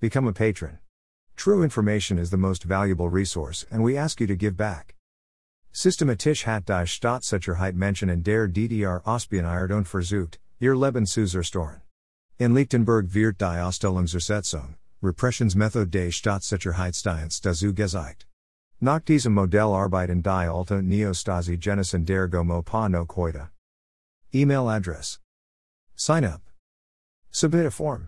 Become a patron. True information is the most valuable resource, and we ask you to give back. Systematisch hat die Stadt Staatssicherheit Menschen in der DDR Ostbien und versucht, ihr Leben zu zerstören. In Lichtenberg wird die Ausstellung Zersetzung, Repressionsmethode des Staatssicherheitsdienstes dazu gezeigt. Nach diesem Modell arbeiten die Alte Neostasi Genessen der GoMoPa no Koida. Email address. Sign up. Submit a form.